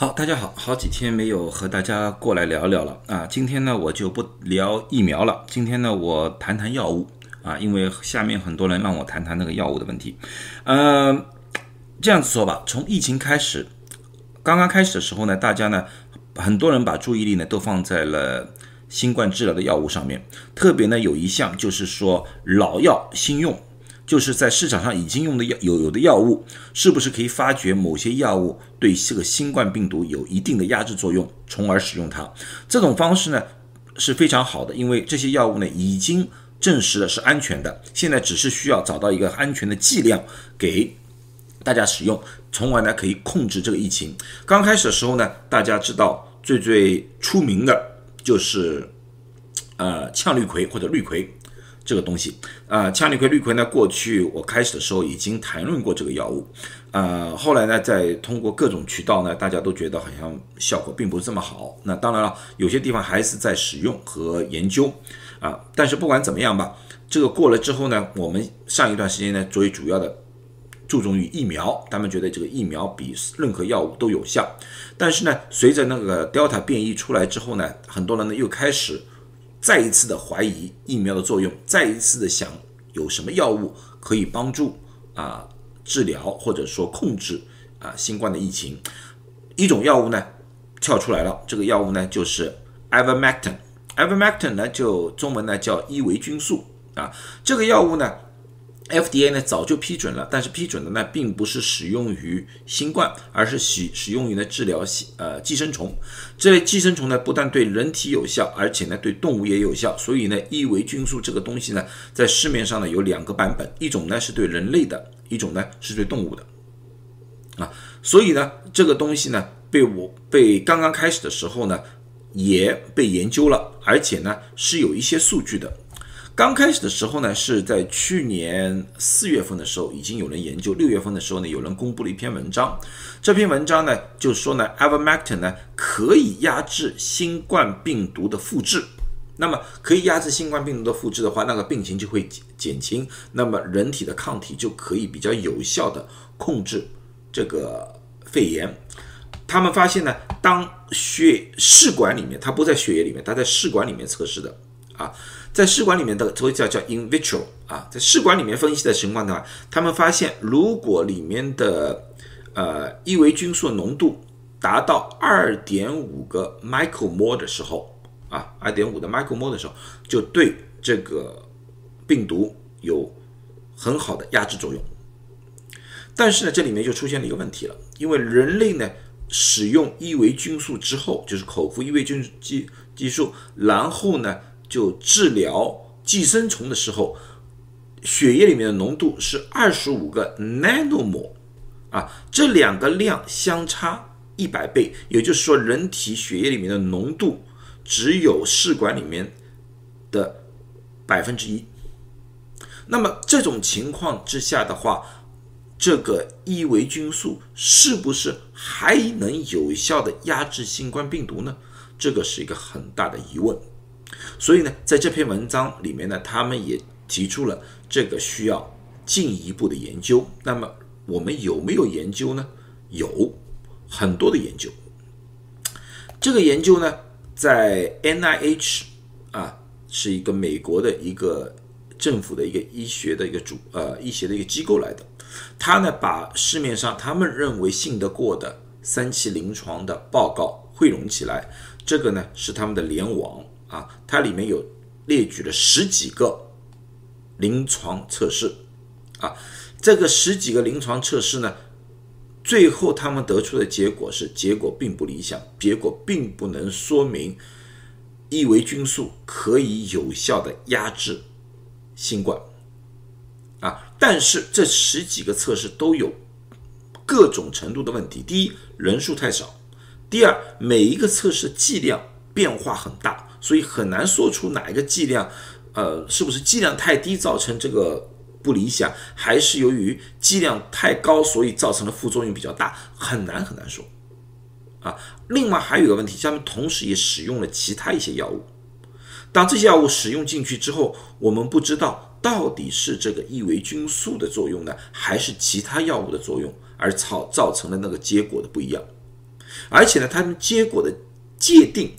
好，大家好，好几天没有和大家过来聊聊了啊。今天呢，我就不聊疫苗了，今天呢，我谈谈药物啊，因为下面很多人让我谈谈那个药物的问题。嗯，这样子说吧，从疫情开始，刚刚开始的时候呢，大家呢，很多人把注意力呢都放在了新冠治疗的药物上面，特别呢有一项就是说老药新用。就是在市场上已经用的药有有的药物，是不是可以发觉某些药物对这个新冠病毒有一定的压制作用，从而使用它？这种方式呢是非常好的，因为这些药物呢已经证实了是安全的，现在只是需要找到一个安全的剂量给大家使用，从而呢可以控制这个疫情。刚开始的时候呢，大家知道最最出名的就是呃羟氯喹或者氯喹。这个东西啊，羟氯喹、氯喹呢？过去我开始的时候已经谈论过这个药物，呃，后来呢，再通过各种渠道呢，大家都觉得好像效果并不是这么好。那当然了，有些地方还是在使用和研究啊。但是不管怎么样吧，这个过了之后呢，我们上一段时间呢，作为主要的注重于疫苗，他们觉得这个疫苗比任何药物都有效。但是呢，随着那个 Delta 变异出来之后呢，很多人呢又开始。再一次的怀疑疫苗的作用，再一次的想有什么药物可以帮助啊治疗或者说控制啊新冠的疫情。一种药物呢跳出来了，这个药物呢就是 Ivermectin。Ivermectin 呢就中文呢叫伊维菌素啊，这个药物呢。FDA 呢早就批准了，但是批准的呢并不是使用于新冠，而是使使用于呢治疗呃寄生虫。这类寄生虫呢不但对人体有效，而且呢对动物也有效。所以呢伊维菌素这个东西呢在市面上呢有两个版本，一种呢是对人类的，一种呢是对动物的。啊，所以呢这个东西呢被我被刚刚开始的时候呢也被研究了，而且呢是有一些数据的。刚开始的时候呢，是在去年四月份的时候，已经有人研究。六月份的时候呢，有人公布了一篇文章。这篇文章呢，就说呢，evermectin 呢可以压制新冠病毒的复制。那么，可以压制新冠病毒的复制的话，那个病情就会减轻。那么，人体的抗体就可以比较有效的控制这个肺炎。他们发现呢，当血试管里面，它不在血液里面，它在试管里面测试的啊。在试管里面的所以叫叫 in vitro 啊，在试管里面分析的情况的话，他们发现如果里面的呃伊维菌素浓度达到二点五个 micromole 的时候啊，二点五的 micromole 的时候，就对这个病毒有很好的压制作用。但是呢，这里面就出现了一个问题了，因为人类呢使用伊维菌素之后，就是口服伊维菌激激素，然后呢。就治疗寄生虫的时候，血液里面的浓度是二十五个 nanomole 啊，这两个量相差一百倍，也就是说，人体血液里面的浓度只有试管里面的百分之一。那么这种情况之下的话，这个伊维菌素是不是还能有效的压制新冠病毒呢？这个是一个很大的疑问。所以呢，在这篇文章里面呢，他们也提出了这个需要进一步的研究。那么我们有没有研究呢？有很多的研究。这个研究呢，在 NIH 啊，是一个美国的一个政府的一个医学的一个主呃医学的一个机构来的。他呢，把市面上他们认为信得过的三期临床的报告汇拢起来，这个呢是他们的联网。啊，它里面有列举了十几个临床测试，啊，这个十几个临床测试呢，最后他们得出的结果是，结果并不理想，结果并不能说明伊维菌素可以有效的压制新冠，啊，但是这十几个测试都有各种程度的问题。第一，人数太少；第二，每一个测试剂量变化很大。所以很难说出哪一个剂量，呃，是不是剂量太低造成这个不理想，还是由于剂量太高，所以造成的副作用比较大，很难很难说。啊，另外还有一个问题，他们同时也使用了其他一些药物。当这些药物使用进去之后，我们不知道到底是这个伊维菌素的作用呢，还是其他药物的作用，而造造成了那个结果的不一样。而且呢，他们结果的界定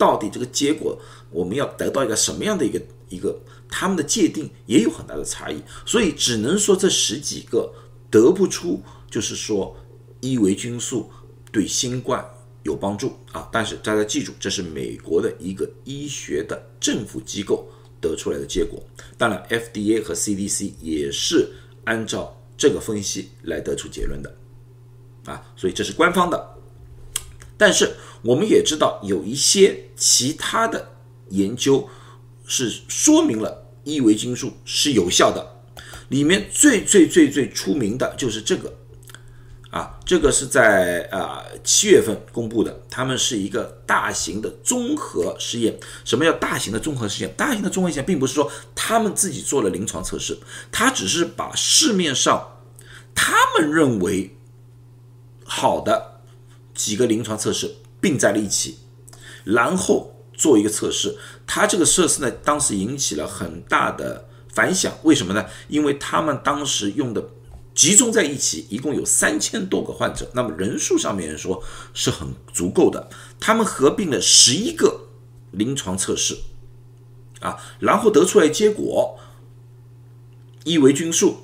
到底这个结果我们要得到一个什么样的一个一个，他们的界定也有很大的差异，所以只能说这十几个得不出，就是说伊维菌素对新冠有帮助啊。但是大家记住，这是美国的一个医学的政府机构得出来的结果，当然 FDA 和 CDC 也是按照这个分析来得出结论的。啊，所以这是官方的，但是我们也知道有一些其他的研究是说明了伊维菌素是有效的，里面最最最最出名的就是这个，啊，这个是在啊七月份公布的，他们是一个大型的综合实验。什么叫大型的综合实验？大型的综合实验并不是说他们自己做了临床测试，他只是把市面上他们认为。好的几个临床测试并在了一起，然后做一个测试。他这个测试呢，当时引起了很大的反响。为什么呢？因为他们当时用的集中在一起，一共有三千多个患者，那么人数上面说是很足够的。他们合并了十一个临床测试，啊，然后得出来结果，伊维菌素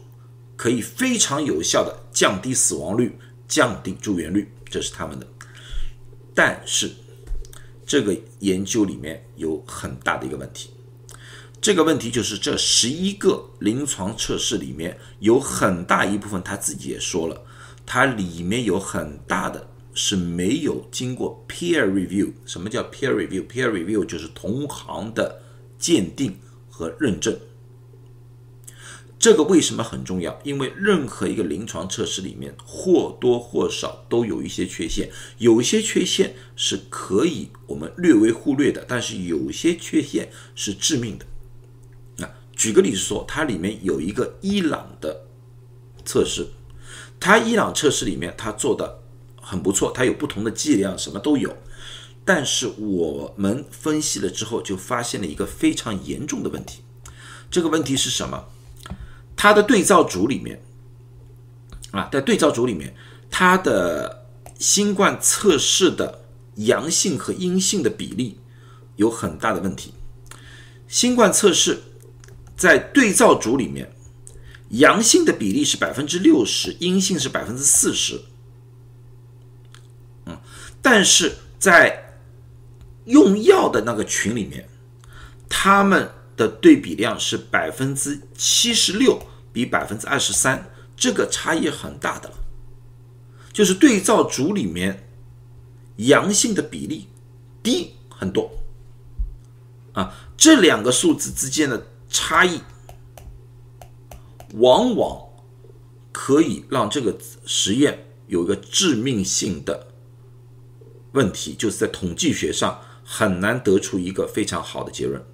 可以非常有效的降低死亡率。降低住院率，这是他们的。但是这个研究里面有很大的一个问题，这个问题就是这十一个临床测试里面有很大一部分，他自己也说了，它里面有很大的是没有经过 peer review。什么叫 peer review？peer review 就是同行的鉴定和认证。这个为什么很重要？因为任何一个临床测试里面或多或少都有一些缺陷，有些缺陷是可以我们略微忽略的，但是有些缺陷是致命的。那举个例子说，它里面有一个伊朗的测试，它伊朗测试里面它做的很不错，它有不同的剂量，什么都有。但是我们分析了之后，就发现了一个非常严重的问题。这个问题是什么？它的对照组里面，啊，在对照组里面，它的新冠测试的阳性和阴性的比例有很大的问题。新冠测试在对照组里面，阳性的比例是百分之六十，阴性是百分之四十。嗯，但是在用药的那个群里面，他们。的对比量是百分之七十六比百分之二十三，这个差异很大的了。就是对照组里面阳性的比例低很多啊，这两个数字之间的差异，往往可以让这个实验有一个致命性的问题，就是在统计学上很难得出一个非常好的结论。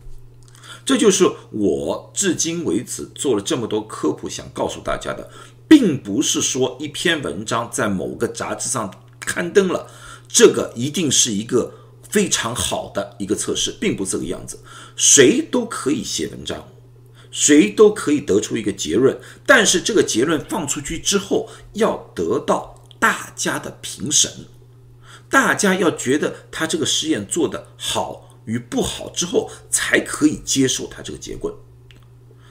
这就是我至今为止做了这么多科普，想告诉大家的，并不是说一篇文章在某个杂志上刊登了，这个一定是一个非常好的一个测试，并不是这个样子。谁都可以写文章，谁都可以得出一个结论，但是这个结论放出去之后，要得到大家的评审，大家要觉得他这个实验做得好。与不好之后才可以接受它这个结棍，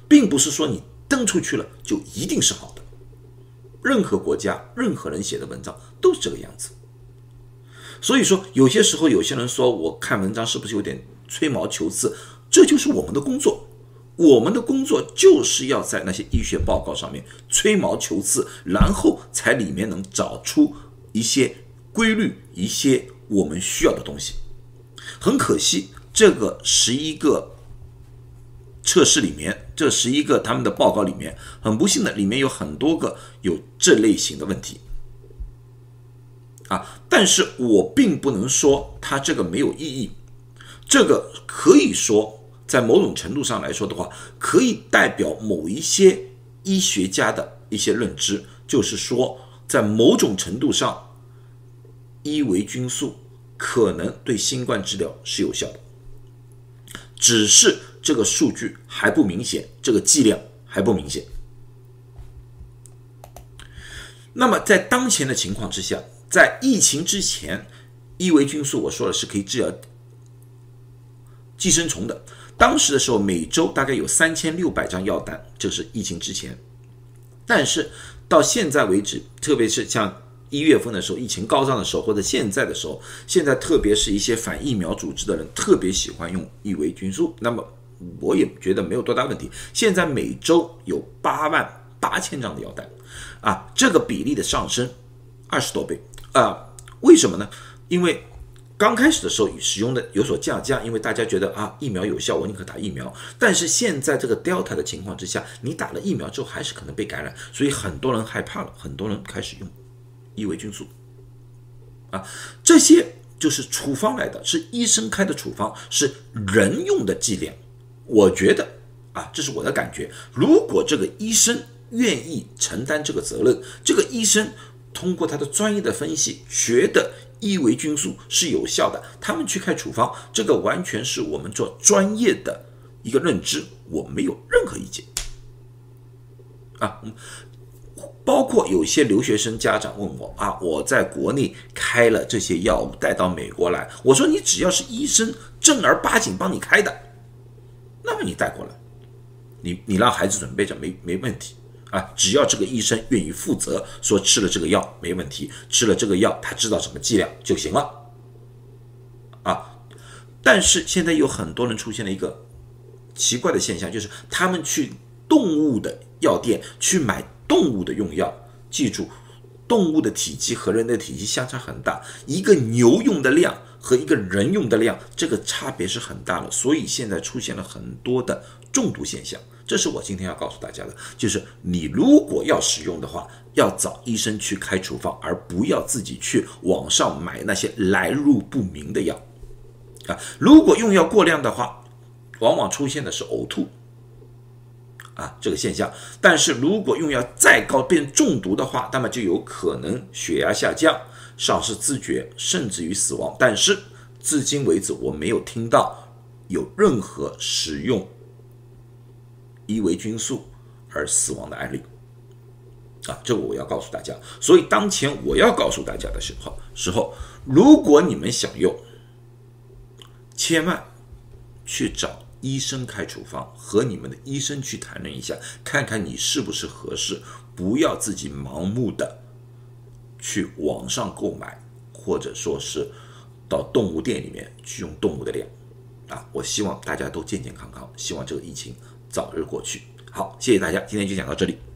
并不是说你登出去了就一定是好的。任何国家、任何人写的文章都是这个样子。所以说，有些时候有些人说我看文章是不是有点吹毛求疵？这就是我们的工作，我们的工作就是要在那些医学报告上面吹毛求疵，然后才里面能找出一些规律、一些我们需要的东西。很可惜，这个十一个测试里面，这十一个他们的报告里面，很不幸的，里面有很多个有这类型的问题啊。但是我并不能说它这个没有意义，这个可以说在某种程度上来说的话，可以代表某一些医学家的一些认知，就是说，在某种程度上，伊维菌素。可能对新冠治疗是有效的，只是这个数据还不明显，这个剂量还不明显。那么在当前的情况之下，在疫情之前，伊维菌素我说了是可以治疗寄生虫的。当时的时候，每周大概有三千六百张药单，这是疫情之前。但是到现在为止，特别是像一月份的时候，疫情高涨的时候，或者现在的时候，现在特别是一些反疫苗组织的人特别喜欢用伊维菌素。那么我也觉得没有多大问题。现在每周有八万八千张的药单，啊，这个比例的上升二十多倍啊？为什么呢？因为刚开始的时候使用的有所降价，因为大家觉得啊疫苗有效，我宁可打疫苗。但是现在这个 Delta 的情况之下，你打了疫苗之后还是可能被感染，所以很多人害怕了，很多人开始用伊维菌素。啊，这些就是处方来的，是医生开的处方，是人用的剂量。我觉得啊，这是我的感觉。如果这个医生愿意承担这个责任，这个医生通过他的专业的分析，觉得。伊维菌素是有效的，他们去开处方，这个完全是我们做专业的一个认知，我没有任何意见。啊，包括有些留学生家长问我啊，我在国内开了这些药物带到美国来，我说你只要是医生正儿八经帮你开的，那么你带过来，你你让孩子准备着没没问题。啊，只要这个医生愿意负责，说吃了这个药没问题，吃了这个药他知道什么剂量就行了。啊，但是现在有很多人出现了一个奇怪的现象，就是他们去动物的药店去买动物的用药，记住，动物的体积和人的体积相差很大，一个牛用的量和一个人用的量，这个差别是很大的，所以现在出现了很多的中毒现象。这是我今天要告诉大家的，就是你如果要使用的话，要找医生去开处方，而不要自己去网上买那些来路不明的药。啊，如果用药过量的话，往往出现的是呕吐，啊这个现象。但是如果用药再高变中毒的话，那么就有可能血压下降、丧失知觉，甚至于死亡。但是至今为止，我没有听到有任何使用。伊维菌素而死亡的案例啊，这个我要告诉大家。所以当前我要告诉大家的时候，时候，如果你们想用，千万去找医生开处方，和你们的医生去谈论一下，看看你是不是合适，不要自己盲目的去网上购买，或者说是到动物店里面去用动物的量啊。我希望大家都健健康康，希望这个疫情。早日过去。好，谢谢大家，今天就讲到这里。